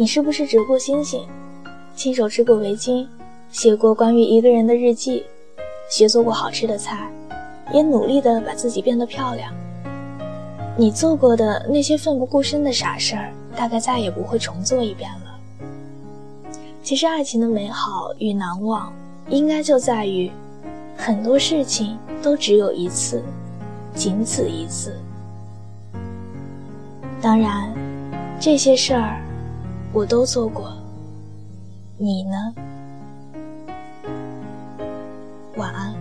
你是不是折过星星，亲手织过围巾，写过关于一个人的日记，学做过好吃的菜，也努力的把自己变得漂亮？你做过的那些奋不顾身的傻事儿，大概再也不会重做一遍了。其实，爱情的美好与难忘，应该就在于，很多事情都只有一次，仅此一次。当然，这些事儿。我都做过，你呢？晚安。